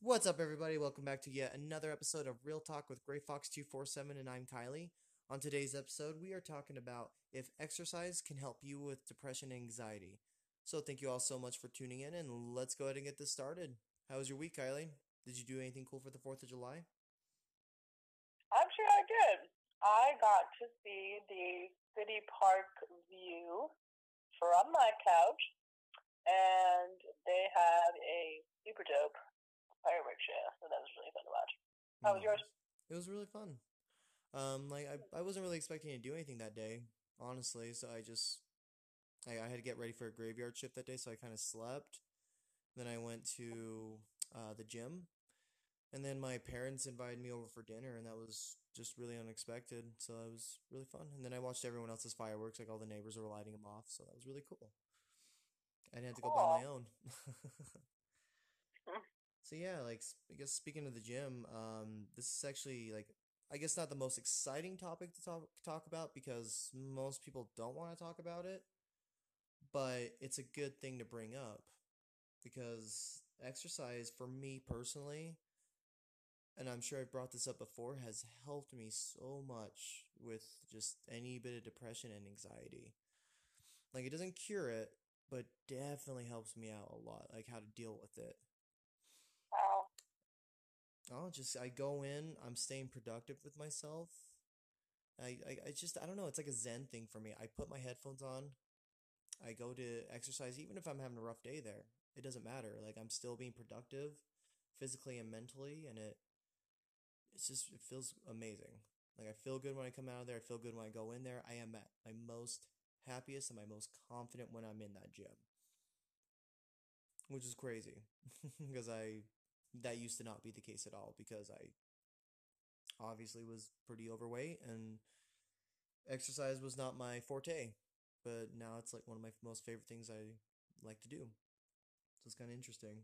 What's up, everybody? Welcome back to yet another episode of Real Talk with Gray Fox 247, and I'm Kylie. On today's episode, we are talking about if exercise can help you with depression and anxiety. So, thank you all so much for tuning in, and let's go ahead and get this started. How was your week, Kylie? Did you do anything cool for the 4th of July? Actually, I did. I got to see the city park view from my couch, and they had a super dope fireworks show, so that was really fun to watch. How was yours? It was really fun. Um, like I, I wasn't really expecting to do anything that day, honestly. So I just, I, I had to get ready for a graveyard shift that day, so I kind of slept. Then I went to uh, the gym, and then my parents invited me over for dinner, and that was just really unexpected. So that was really fun. And then I watched everyone else's fireworks, like all the neighbors were lighting them off, so that was really cool. I didn't have to go buy my own. yeah, like I guess speaking of the gym, um, this is actually like I guess not the most exciting topic to talk talk about because most people don't want to talk about it, but it's a good thing to bring up because exercise for me personally and I'm sure I've brought this up before has helped me so much with just any bit of depression and anxiety. Like it doesn't cure it, but definitely helps me out a lot like how to deal with it. I'll just I go in, I'm staying productive with myself. I, I I just I don't know, it's like a zen thing for me. I put my headphones on. I go to exercise even if I'm having a rough day there. It doesn't matter. Like I'm still being productive physically and mentally and it it's just it feels amazing. Like I feel good when I come out of there. I feel good when I go in there. I am at my most happiest and my most confident when I'm in that gym. Which is crazy because I that used to not be the case at all because I obviously was pretty overweight and exercise was not my forte. But now it's like one of my most favorite things I like to do. So it's kind of interesting.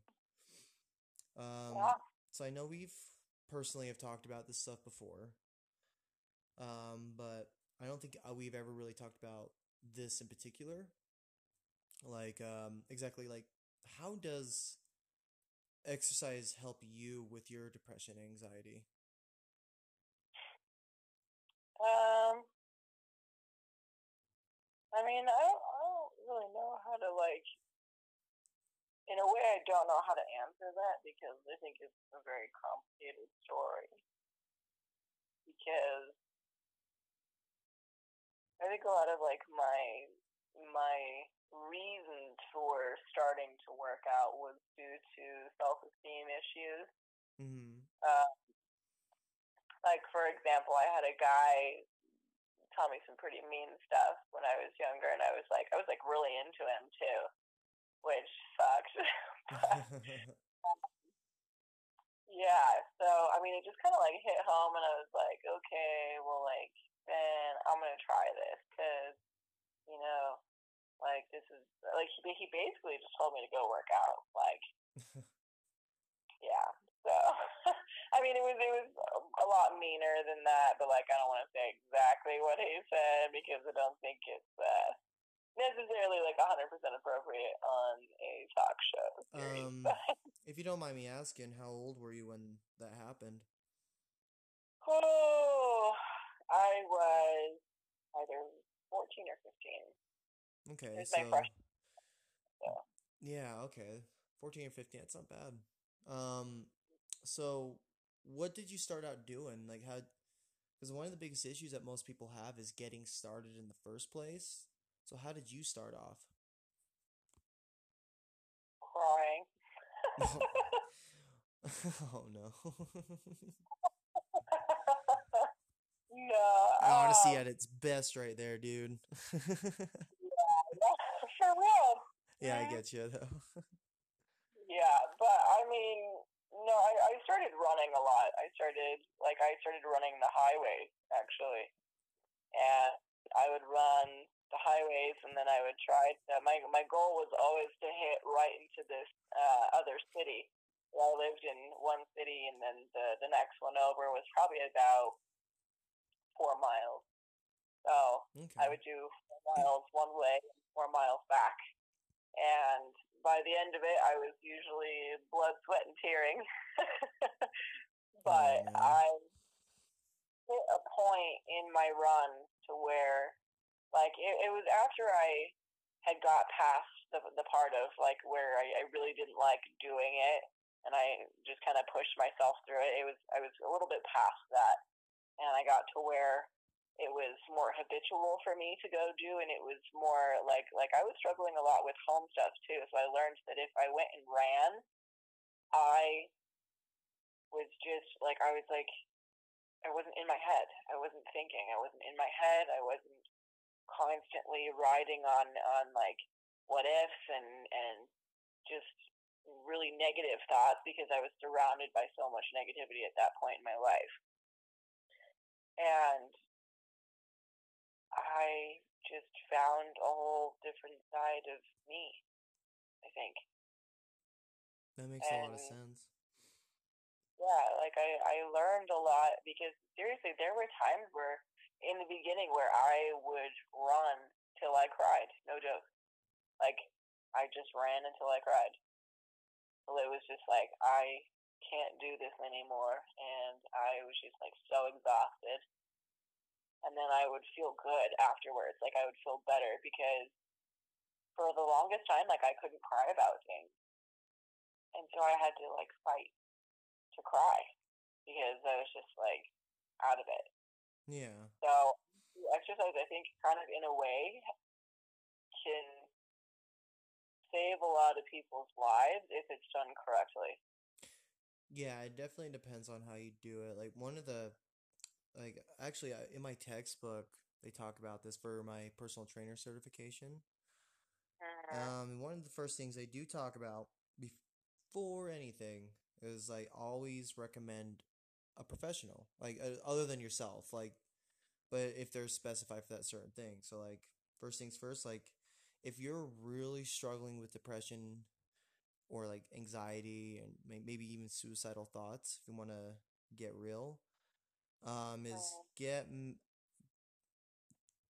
Um, Yeah. so I know we've personally have talked about this stuff before, um, but I don't think uh, we've ever really talked about this in particular. Like, um, exactly like how does exercise help you with your depression anxiety? Um, I mean, I don't, I don't really know how to like. In a way, I don't know how to answer that because I think it's a very complicated story. Because I think a lot of like my reasons for starting to work out was due to self esteem issues. Mm-hmm. Um, like for example, I had a guy tell me some pretty mean stuff when I was younger, and I was like, I was like really into him too, which sucked. but yeah, so I mean, it just kind of like hit home, and I was like, okay, well, like then I'm gonna try this because you know, like this is like he he basically just told me to go work out, like yeah. So, I mean, it was it was a lot meaner than that, but like I don't want to say exactly what he said because I don't think it's uh, necessarily like hundred percent appropriate on a talk show. series. Um, if you don't mind me asking, how old were you when that happened? oh, I was either fourteen or fifteen. Okay, so yeah, okay, fourteen or fifteen. That's not bad. Um, so what did you start out doing? Like how? Because one of the biggest issues that most people have is getting started in the first place. So how did you start off? crying. oh no. no. Honesty um, at its best, right there, dude. yeah, I Mhm. get you though. Yeah, but I mean, no, I, I started running a lot. I started like I started running the highways actually, and I would run the highways, and then I would try. To, my my goal was always to hit right into this uh, other city. I lived in one city, and then the the next one over was probably about four miles. So I would do four miles one way, four miles back, and by the end of it, I was usually blood, sweat, and tearing. but Oh. I hit a point in my run to where, like, it, it was after I had got past the the part of like where I, I really didn't like doing it, and I just kind of pushed myself through it. It was I was a little bit past that, and I got to where it was more habitual for me to go do, and it was more like like I was struggling a lot with home stuff too. So I learned that if I went and ran, I was just like I was like I wasn't in my head. I wasn't thinking. I wasn't in my head. I wasn't constantly riding on on like what ifs and and just really negative thoughts because I was surrounded by so much negativity at that point in my life. And just found a whole different side of me, I think. That makes a lot of sense. yeah, like I, I learned a lot because seriously, there were times where in the beginning where I would run till I cried. No joke. Like I just ran until I cried. Well, it was just like I can't do this anymore, and I was just like so exhausted. And then I would feel good afterwards. Like I would feel better because for the longest time, like I couldn't cry about things, and so I had to like fight to cry because I was just like out of it. Yeah. So exercise, I think, kind of in a way, can save a lot of people's lives if it's done correctly. Yeah, it definitely depends on how you do it. Like one of the like actually I- in my textbook they talk about this for my personal trainer certification. Mhm. Um, one of the first things they do talk about before anything is like always recommend a professional, like uh, other than yourself, like, but if they're specified for that certain thing. So like first things first, like if you're really struggling with depression or like anxiety and may- maybe even suicidal thoughts, if you want to get real, um, is Mhm. get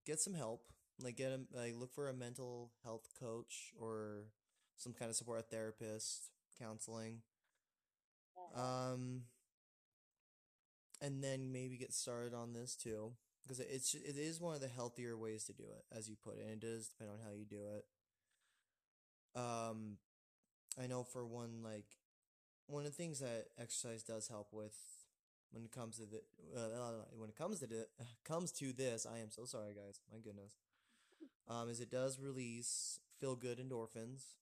get some help. Like get a like look for a mental health coach or some kind of support, a therapist, counseling. Mhm. Um, and then maybe get started on this too, because it's it is one of the healthier ways to do it, as you put it, and it does depend on how you do it. Um, I know for one, like one of the things that exercise does help with when it comes to the uh, when it comes to the comes to this, I am so sorry, guys. My goodness. Um, is it does release feel good endorphins,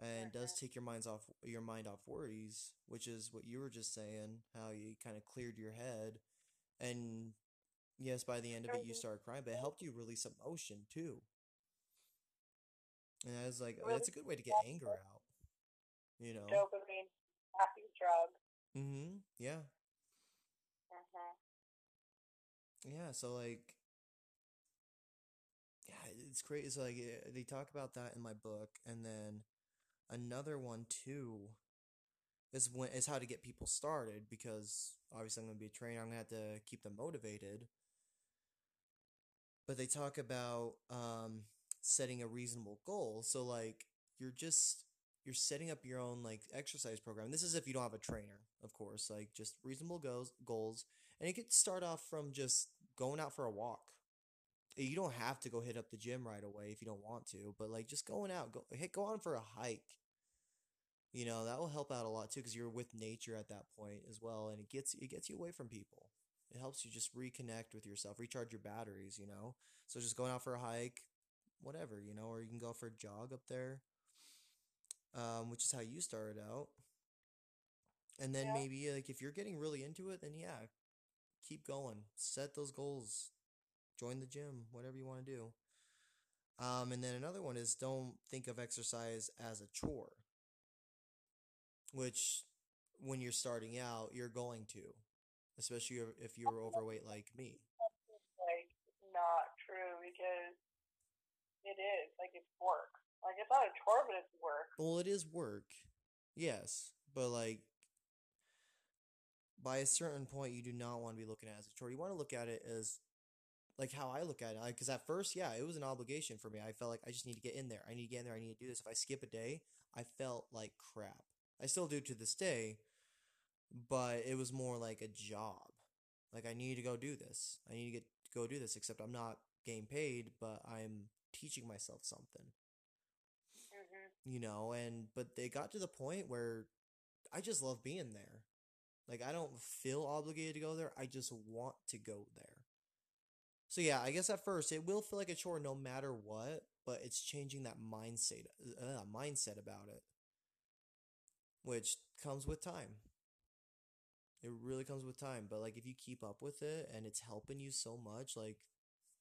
and does take your minds off your mind off worries, which is what you were just saying, how you kind of cleared your head, and yes, by the end of it you started crying, but it helped you release emotion too. And I was like that's a good way to get anger out. You know. Dopamine, happy drug. Mm-hmm. Yeah. Yeah, so like, yeah, it's crazy. So like, eh, they talk about that in my book, and then another one too is when is how to get people started because obviously I'm gonna be a trainer. I'm gonna have to keep them motivated. But they talk about um setting a reasonable goal. So like, you're just you're setting up your own like exercise program. This is if you don't have a trainer, of course. Like just reasonable goals goals and it could start off from just going out for a walk. You don't have to go hit up the gym right away if you don't want to, but like just going out, go hey, go on for a hike. You know, that will help out a lot too because you're with nature at that point as well and it gets it gets you away from people. It helps you just reconnect with yourself, recharge your batteries, you know. So just going out for a hike, whatever, you know, or you can go for a jog up there. Um, which is how you started out. And then Yeah. maybe like if you're getting really into it, then yeah, keep going. Set those goals. Join the gym, whatever you want to do. Um, and then another one is don't think of exercise as a chore. Which, when you're starting out, you're going to, especially if- you're overweight like me. like not true because it is like it's work. Like it's not a chore, but it's work. Well, it is work, yes, but like by a certain point, you do not want to be looking at it as a chore. You want to look at it as like how I look at it. Because at first, yeah, it was an obligation for me. I felt like I just need to get in there. I need to get in there. I need to do this. If I skip a day, I felt like crap. I still do to this day, but it was more like a job. Like I need to go do this. I need to get go do this. Except I'm not getting paid, but I'm teaching myself something. Mhm. You know, and but they got to the point where I just love being there. Like I don't feel obligated to go there. I just want to go there. So yeah, I guess at first it will feel like a chore no matter what, but it's changing that mindset uh, mindset about it, which comes with time. It really comes with time, but like if you keep up with it and it's helping you so much, like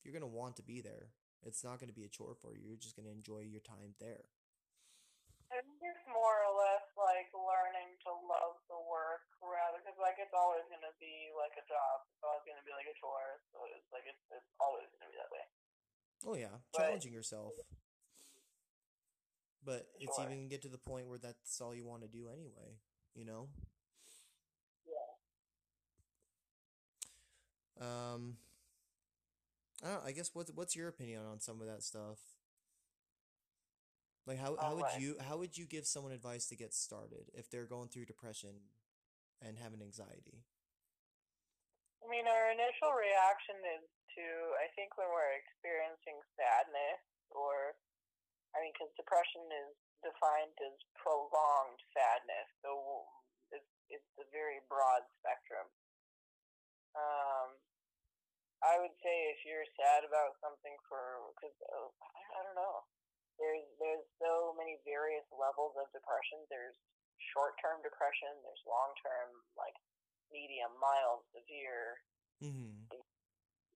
you're going to want to be there. It's not going to be a chore for you. You're just going to enjoy your time there. I think it's more or less like learning to love the work rather because like it's always gonna be like a job. It's always gonna be like a chore. So it's like it's, it's always gonna be that way. Oh yeah, But- challenging yourself. But it's Sure. even get to the point where that's all you want to do anyway, you know? Yeah. Um I I guess what's what's your opinion on some of that stuff? Like how how would you how would you give someone advice to get started if they're going through depression and having anxiety? I mean, our initial reaction is to, I think, when we're experiencing sadness, or, I mean, because depression is defined as prolonged sadness, so it's, it's a very broad spectrum. Um, I would say if you're sad about something for, because uh, I, I don't know, there's there's so many various levels of depression. There's short-term depression. There's long-term, like medium, mild, severe. Mhm.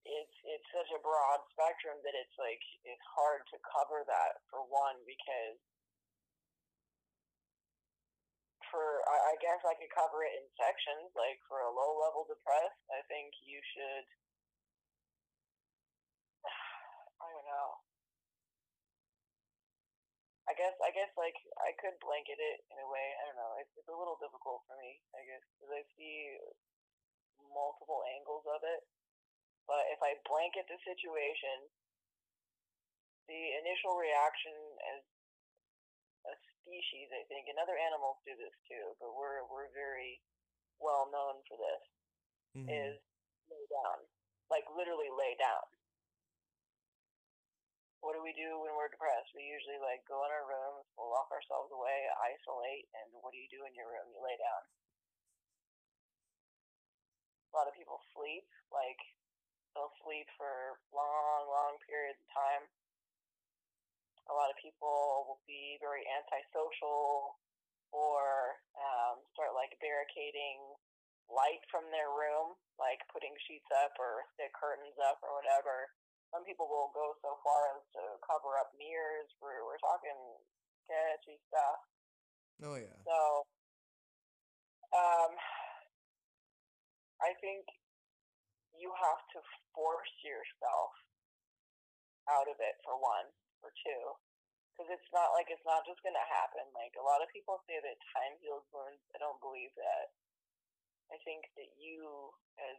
It's it's such a broad spectrum that it's like it's hard to cover that for one because for I, I guess I could cover it in sections. Like for a low level depressed, I think you should. I don't know. I guess I guess like I could blanket it in a way. I don't know. It's, it's a little difficult for me. I guess because I see multiple angles of it. But if I blanket the situation, the initial reaction as a species, I think, and other animals do this too, but we're we're very well known for this, Mhm. is lay down, like literally lay down. What do we do when we're depressed? We usually like go in our rooms, we'll lock ourselves away, isolate, and what do you do in your room? You lay down. A lot of people sleep, like they'll sleep for long, long periods of time. A lot of people will be very antisocial or um, start like barricading light from their room, like putting sheets up or thick curtains up or whatever. Some people will go so far as to cover up mirrors. We're, we're talking sketchy stuff. Oh yeah. So, um, I think you have to force yourself out of it for one, for two, because it's not like it's not just gonna happen. Like a lot of people say that time heals wounds. I don't believe that. I think that you, as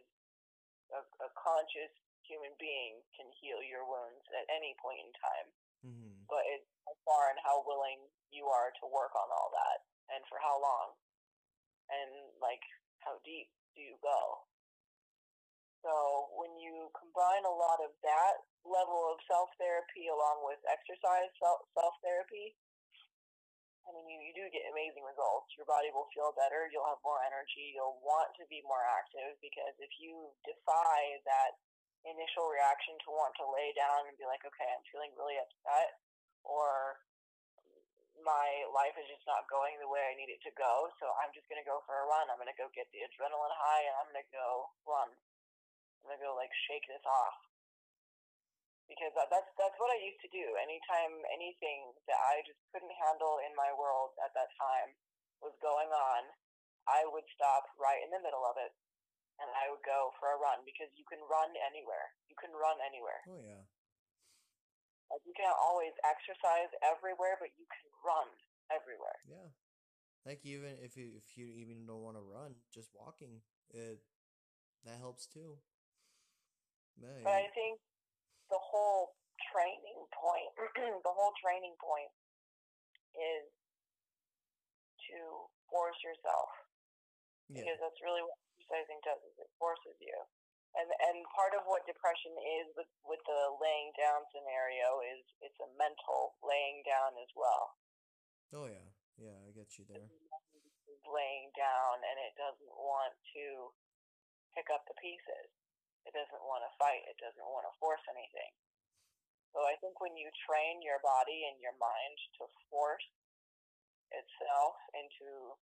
a, a conscious human being, can heal your wounds at any point in time Mhm. but it's how far and how willing you are to work on all that and for how long and like how deep do you go so when you combine a lot of that level of self therapy along with exercise self therapy I mean, you, you do get amazing results. Your body will feel better. You'll have more energy. You'll want to be more active because if you defy that initial reaction to want to lay down and be like, okay, I'm feeling really upset, or my life is just not going the way I need it to go, so I'm just gonna go for a run. I'm gonna go get the adrenaline high, and I'm gonna go run. I'm gonna go like shake this off because that, that's that's what I used to do. Anytime anything that I just couldn't handle in my world at that time was going on, I would stop right in the middle of it and I would go for a run because you can run anywhere. You can run anywhere. Oh yeah. Like you can't always exercise everywhere, but you can run everywhere. Yeah. Like even if you if you even don't want to run, just walking, it that helps too. Yeah, But I think the whole training point, the whole training point is to force yourself Yeah. because that's really what exercising does is it forces you. And and part of what depression is with with the laying down scenario is it's a mental laying down as well. Oh yeah. Yeah, I get you there. laying down and it doesn't want to pick up the pieces. It doesn't want to fight. It doesn't want to force anything. So i think when you train your body and your mind to force itself into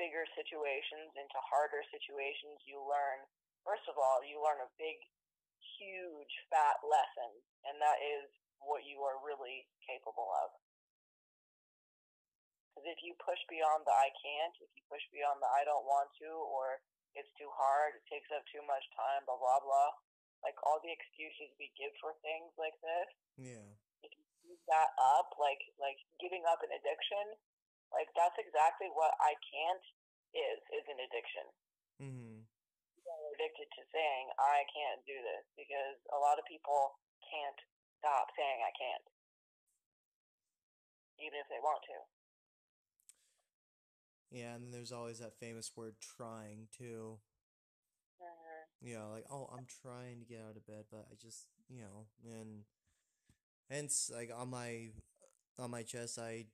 bigger situations, into harder situations, you learn, first of all, you learn a big, huge, fat lesson, and that is what you are really capable of. Because if you push beyond the I can't, if you push beyond the I don't want to, or it's too hard, it takes up too much time, blah, blah, blah, like all the excuses we give for things like this, Yeah. if you give that up, like like giving up an addiction, like that's exactly what I can't is is an addiction. Mm-hmm. People are addicted to saying I can't do this because a lot of people can't stop saying I can't, even if they want to. Yeah, and there's always that famous word trying too. hmm You know, like, oh, I'm trying to get out of bed, but I just, you know, and hence like on my on my chest I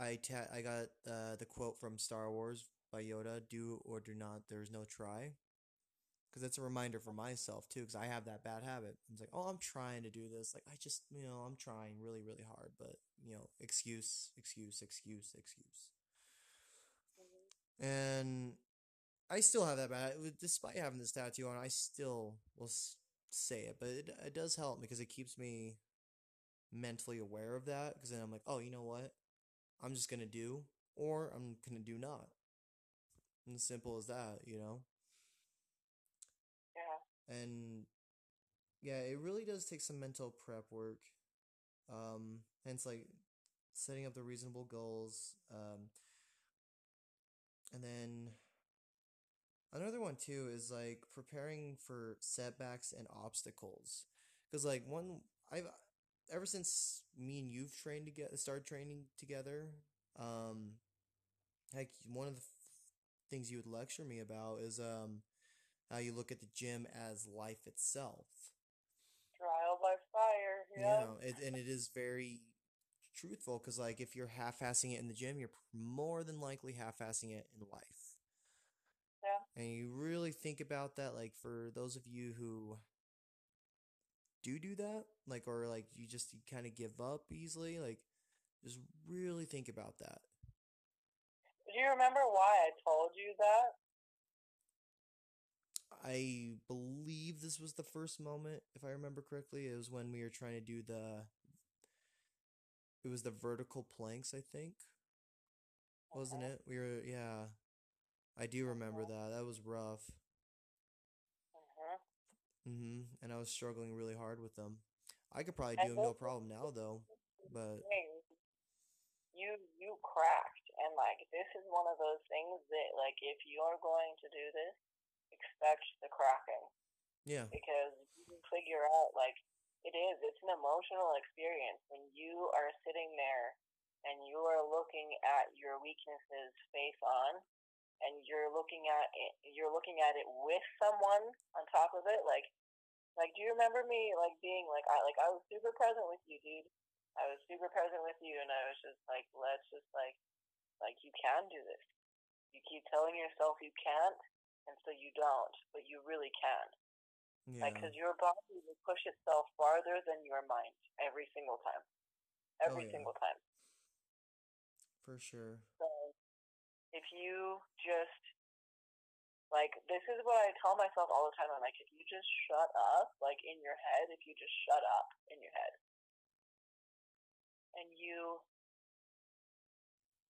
I ta I got uh the quote from Star Wars by Yoda, do or do not, there's no try. Because that's a reminder for myself too, because I have that bad habit. It's like, oh, I'm trying to do this. Like, I just, you know, I'm trying really, really hard, but, you know, excuse, excuse, excuse, excuse. And I still have that bad, despite having this tattoo on, I still will say it, but it, it does help because it keeps me mentally aware of that. Because then I'm like, oh, you know what? I'm just gonna do, or I'm gonna do not. And as simple as that, you know? Yeah. And yeah, it really does take some mental prep work. Um, and it's like setting up the reasonable goals. Um, and then another one too is like preparing for setbacks and obstacles. Because like one, I've ever since me and you've trained together, started training together. Um, like one of the f- things you would lecture me about is um how you look at the gym as life itself. Trial by fire. You Yeah. know, it, and it is very truthful because, like, if you're half-assing it in the gym, you're more than likely half-assing it in life. Yeah. And you really think about that, like, for those of you who do do that, like, or like you just you kind of give up easily, like, just really think about that. Do you remember why I told you that? I believe this was the first moment, if I remember correctly. It was when we were trying to do the. It was the vertical planks, I think. Wasn't Mhm. it? We were, yeah. I do remember that. That was rough. Mhm. hmm And I was struggling really hard with them. I could probably And do them no problem now, though. But you you cracked, and like this is one of those things that like if you're going to do this, expect the cracking yeah, because you can figure out like it is. It's an emotional experience when you are sitting there and you are looking at your weaknesses face on, and you're looking at it, you're looking at it with someone on top of it, like. Like, do you remember me like being like I like I was super present with you, dude. I was super present with you, and I was just like, let's just like, like you can do this. You keep telling yourself you can't, and so you don't, but you really can. yeah, Like, because your body will push itself farther than your mind every single time. Oh, every yeah. single time. for sure. So, if you just like this is what I tell myself all the time. I'm like, if you just shut up, like in your head, if you just shut up in your head, and you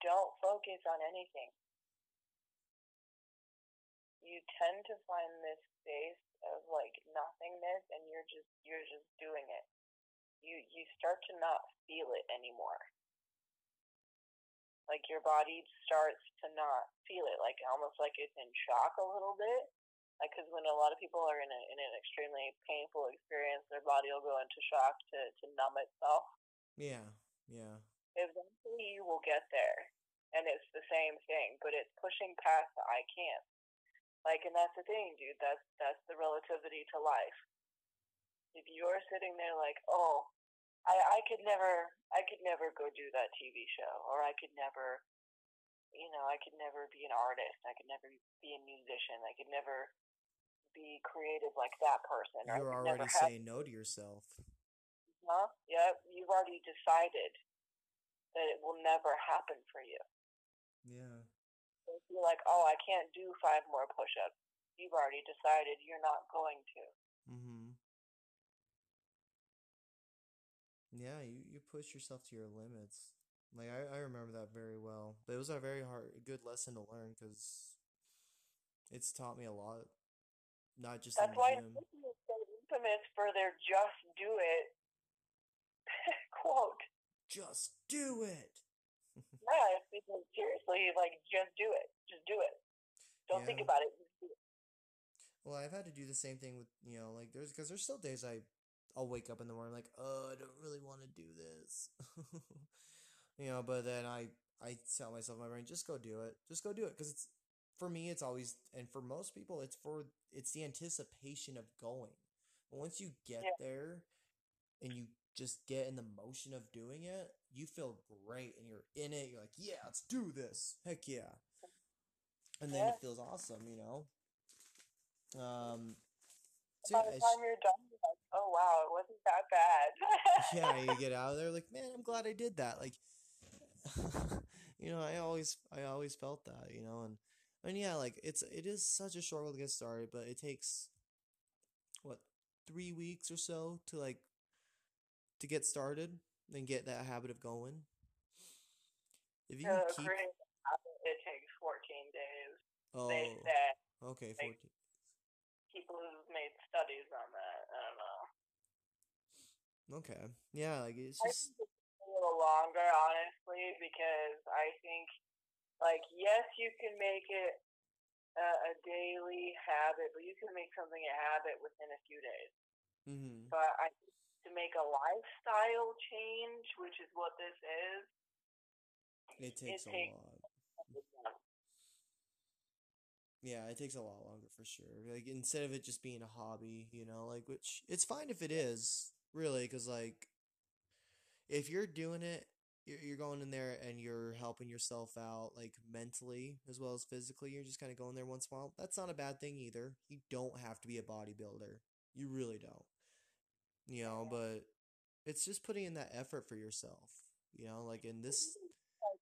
don't focus on anything, you tend to find this space of like nothingness, and you're just you're just doing it. You you start to not feel it anymore like your body starts to not feel it, like almost like it's in shock a little bit. Like, because when a lot of people are in, a, in an extremely painful experience, their body will go into shock to, to numb itself. Yeah, yeah, Eventually, you will get there. and it's the same thing, but it's pushing past the I can't. Like, and that's the thing, dude. That's that's the relativity to life. If you're sitting there like, oh, I I could never, I could never go do that TV show, or I could never, you know, I could never be an artist. I could never be a musician. I could never be creative like that person. You're already have, saying no to yourself. huh? Yeah, you've already decided that it will never happen for you. Yeah. So if you're like, oh, I can't do five more push-ups, you've already decided you're not going to. Yeah, you, you push yourself to your limits. Like I, I remember that very well. But it was a very hard, good lesson to learn because it's taught me a lot. Not just in That's the why gym. Is so infamous for their "just do it" quote. Just do it. Yeah, it's because seriously, like, just do it. Just do it. Don't think about it. Just do it. Well, I've had to do the same thing with, you know, like there's because there's still days I I'll wake up in the morning like, "Oh, I don't really want to do this." You know, but then I I tell myself in my brain, "Just go do it. Just go do it." Because it's for me, it's always and for most people, it's for it's the anticipation of going. But once you get Yeah. there and you just get in the motion of doing it, you feel great and you're in it. You're like, "Yeah, let's do this. Heck yeah." And then Yeah. it feels awesome, you know. Um so By the time you're done, oh wow, it wasn't that bad. yeah, you get out of there like, man, I'm glad I did that. Like, you know, I always, I always felt that, you know, and and yeah, like it's, it is such a struggle to get started, but it takes what three weeks or so to like to get started and get that habit of going. If you to keep, it takes 14 days. oh, They said okay, like, 14. people who've made studies on that. I don't know. Okay, yeah, like it's just, a little longer, honestly, because I think, like, yes, you can make it a, a daily habit, but you can make something a habit within a few days. mm-hmm, But I think to make a lifestyle change, which is what this is, it takes a takes- lot. Yeah, it takes a lot longer for sure. Like instead of it just being a hobby, you know, like which it's fine if it is, really, because like if you're doing it, you're, you're going in there and you're helping yourself out, like mentally as well as physically. You're just kind of going there once in a while. That's not a bad thing either. You don't have to be a bodybuilder. You really don't. You know, but it's just putting in that effort for yourself. You know, like in this.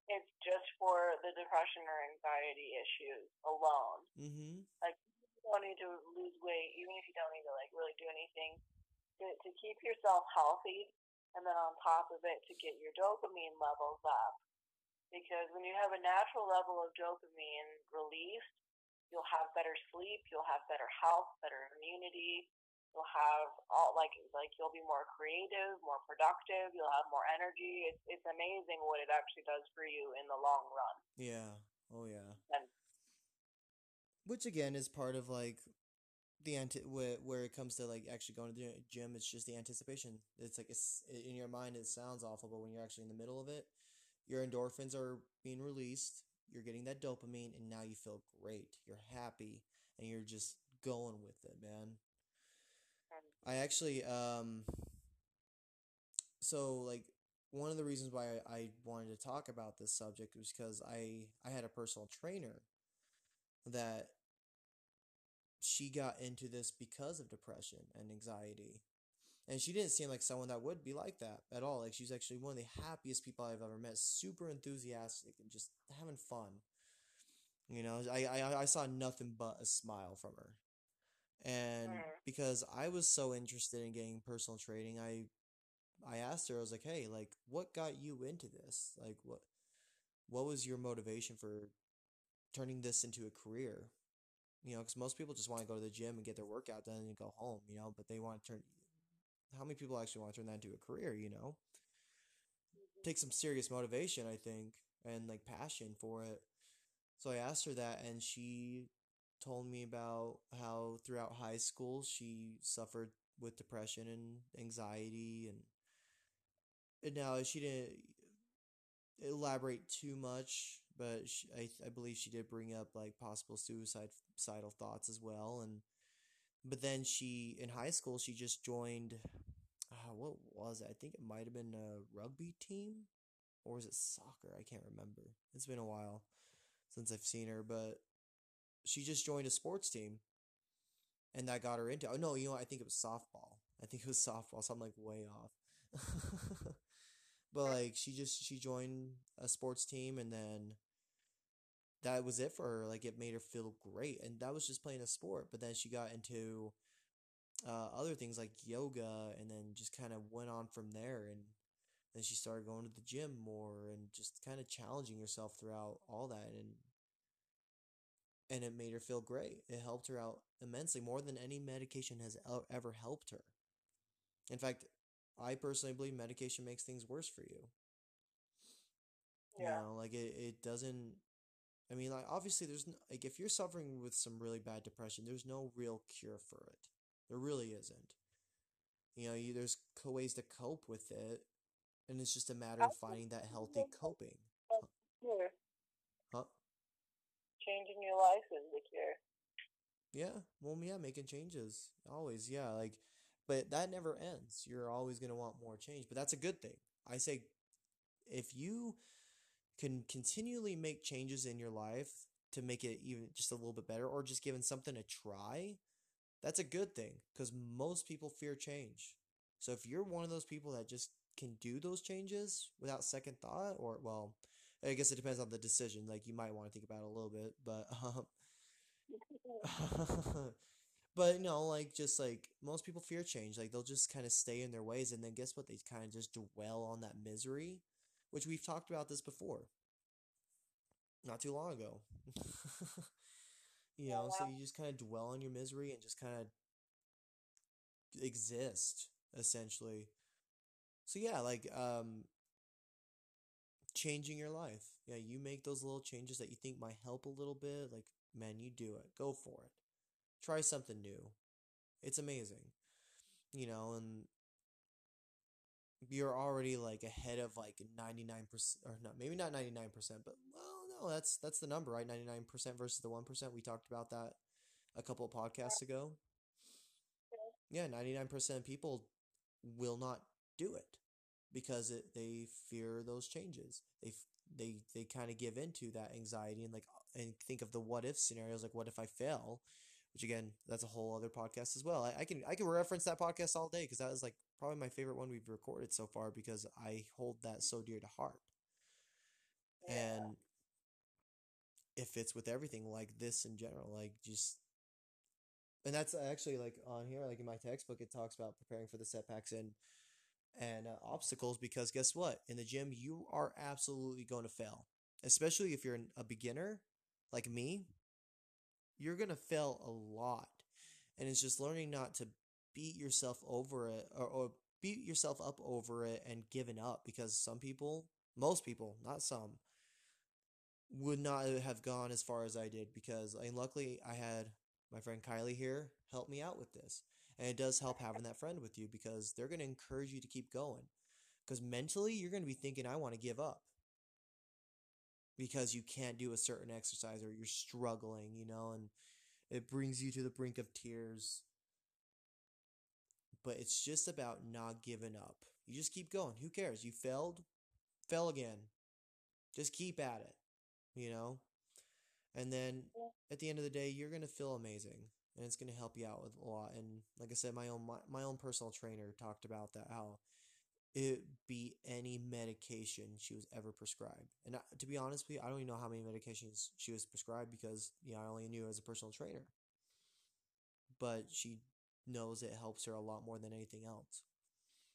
it's just for the depression or anxiety issues alone. Mm-hmm. Like, you don't need to lose weight, even if you don't need to, like, really do anything to, to keep yourself healthy. And then on top of it, to get your dopamine levels up. Because when you have a natural level of dopamine released, you'll have better sleep, you'll have better health, better immunity, you'll have all like like you'll be more creative, more productive, you'll have more energy. It's it's amazing what it actually does for you in the long run. Yeah. Oh yeah. And Which again is part of like the anti where, where it comes to like actually going to the gym. It's just the anticipation. It's like it's in your mind. It sounds awful, but when you're actually in the middle of it, your endorphins are being released. You're getting that dopamine, and now you feel great. You're happy, and you're just going with it, man. I actually um. So like one of the reasons why I, I wanted to talk about this subject was because I I had a personal trainer that she got into this because of depression and anxiety. And she didn't seem like someone that would be like that at all. Like she's actually one of the happiest people I've ever met, super enthusiastic and just having fun. You know, I I, I saw nothing but a smile from her. And because I was so interested in getting personal training, I I asked her, I was like, "Hey, like what got you into this? Like what what was your motivation for turning this into a career?" You know, because most people just want to go to the gym and get their workout done and go home, you know, but they want to turn how many people actually want to turn that into a career, you know? Mm-hmm. Take some serious motivation, I think, and like passion for it. So I asked her that, and she told me about how throughout high school she suffered with depression and anxiety, and, and now she didn't elaborate too much, but she, I I believe she did bring up like possible suicide suicidal thoughts as well, and but then she in high school she just joined. Uh, what was it? I think it might have been a rugby team, or was it soccer? I can't remember. It's been a while since I've seen her, but she just joined a sports team, and that got her into. Oh no, you know? I think it was softball. I think it was softball, so I'm like way off. but like she just she joined a sports team and then that was it for her like it made her feel great and that was just playing a sport but then she got into uh, other things like yoga and then just kind of went on from there and then she started going to the gym more and just kind of challenging herself throughout all that and and it made her feel great it helped her out immensely more than any medication has ever helped her in fact I personally believe medication makes things worse for you. You Yeah. know, like it, it doesn't. I mean, like obviously, there's no, like if you're suffering with some really bad depression, there's no real cure for it. There really isn't. You know, you, there's ways to cope with it, and it's just a matter of finding that healthy coping. Cure. Huh? Changing your life is the cure. Yeah, well, yeah, making changes always, yeah, like, but that never ends. You're always gonna want more change, but that's a good thing. I say, if you can continually make changes in your life to make it even just a little bit better, or just giving something a try, that's a good thing because most people fear change. So if you're one of those people that just can do those changes without second thought, or well, I guess it depends on the decision. Like you might want to think about it a little bit, but um, but no, like just like most people fear change. Like they'll just kind of stay in their ways, and then guess what? They kind of just dwell on that misery, which we've talked about this before, not too long ago. You know, so you just kind of dwell on your misery and just kind of exist essentially. So yeah, like um changing your life. Yeah, you make those little changes that you think might help a little bit, like man, you do it. Go for it. Try something new. It's amazing. You know, and you're already like ahead of like 99% or not maybe not 99%, but well, no, that's that's the number, right? 99% versus the 1%. We talked about that a couple of podcasts ago. Yeah, 99% of people will not do it because it, they fear those changes. They they they kind of give into that anxiety and like and think of the what if scenarios like what if I fail, which again that's a whole other podcast as well. I, I can I can reference that podcast all day because that was like probably my favorite one we've recorded so far because I hold that so dear to heart. And it fits with everything like this in general, like just and that's actually like on here like in my textbook it talks about preparing for the setbacks and and uh, obstacles because guess what? In the gym you are absolutely going to fail especially if you're a beginner like me. You're going to fail a lot. And it's just learning not to beat yourself over it or, or beat yourself up over it and given up because some people most people not some would not have gone as far as I did because and luckily I had my friend Kylie here help me out with this. And it does help having that friend with you because they're going to encourage you to keep going. Because mentally, you're going to be thinking, I want to give up. Because you can't do a certain exercise or you're struggling, you know, and it brings you to the brink of tears. But it's just about not giving up. You just keep going. Who cares? You failed, fell again. Just keep at it, you know? And then at the end of the day, you're gonna feel amazing, and it's gonna help you out with a lot. And like I said, my own my, my own personal trainer talked about that how it beat any medication she was ever prescribed. And I, to be honest with you, I don't even know how many medications she was prescribed because you know I only knew as a personal trainer. But she knows it helps her a lot more than anything else,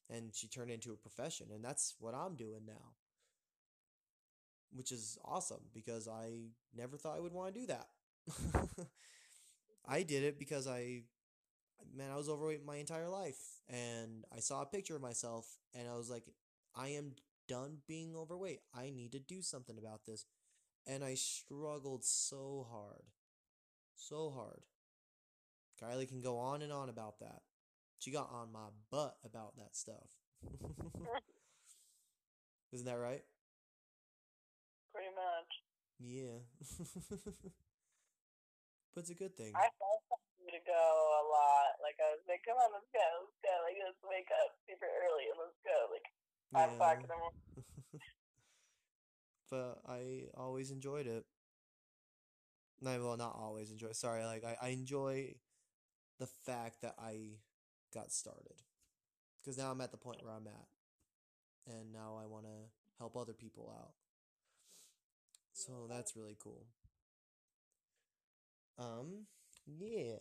and she turned into a profession, and that's what I'm doing now which is awesome because I never thought I would want to do that. I did it because I, man, I was overweight my entire life, and I saw a picture of myself, and I was like, I am done being overweight. I need to do something about this, and I struggled so hard, so hard. Kylie can go on and on about that. She got on my butt about that stuff. Isn't that right? Pretty much. Yeah. but it's a good thing. I thought to go a lot. Like I was like, come on, let's go, let's go. Like let's wake up super early and let's go. Like five o'clock in the morning. but I always enjoyed it. No, well, not always enjoy. Sorry, like I, I enjoy the fact that I got started because now I'm at the point where I'm at, and now I want to help other people out. So that's really cool. Um, yeah.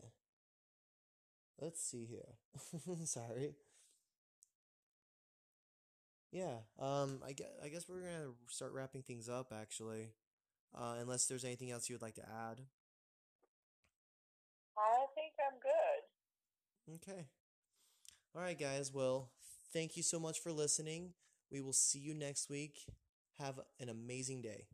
Let's see here. Sorry. Yeah, um, I guess, I guess we're gonna start wrapping things up actually. Uh, unless there's anything else you would like to add. I. Okay. All right, guys. Well, thank you so much for listening. We will see you next week. Have an amazing day.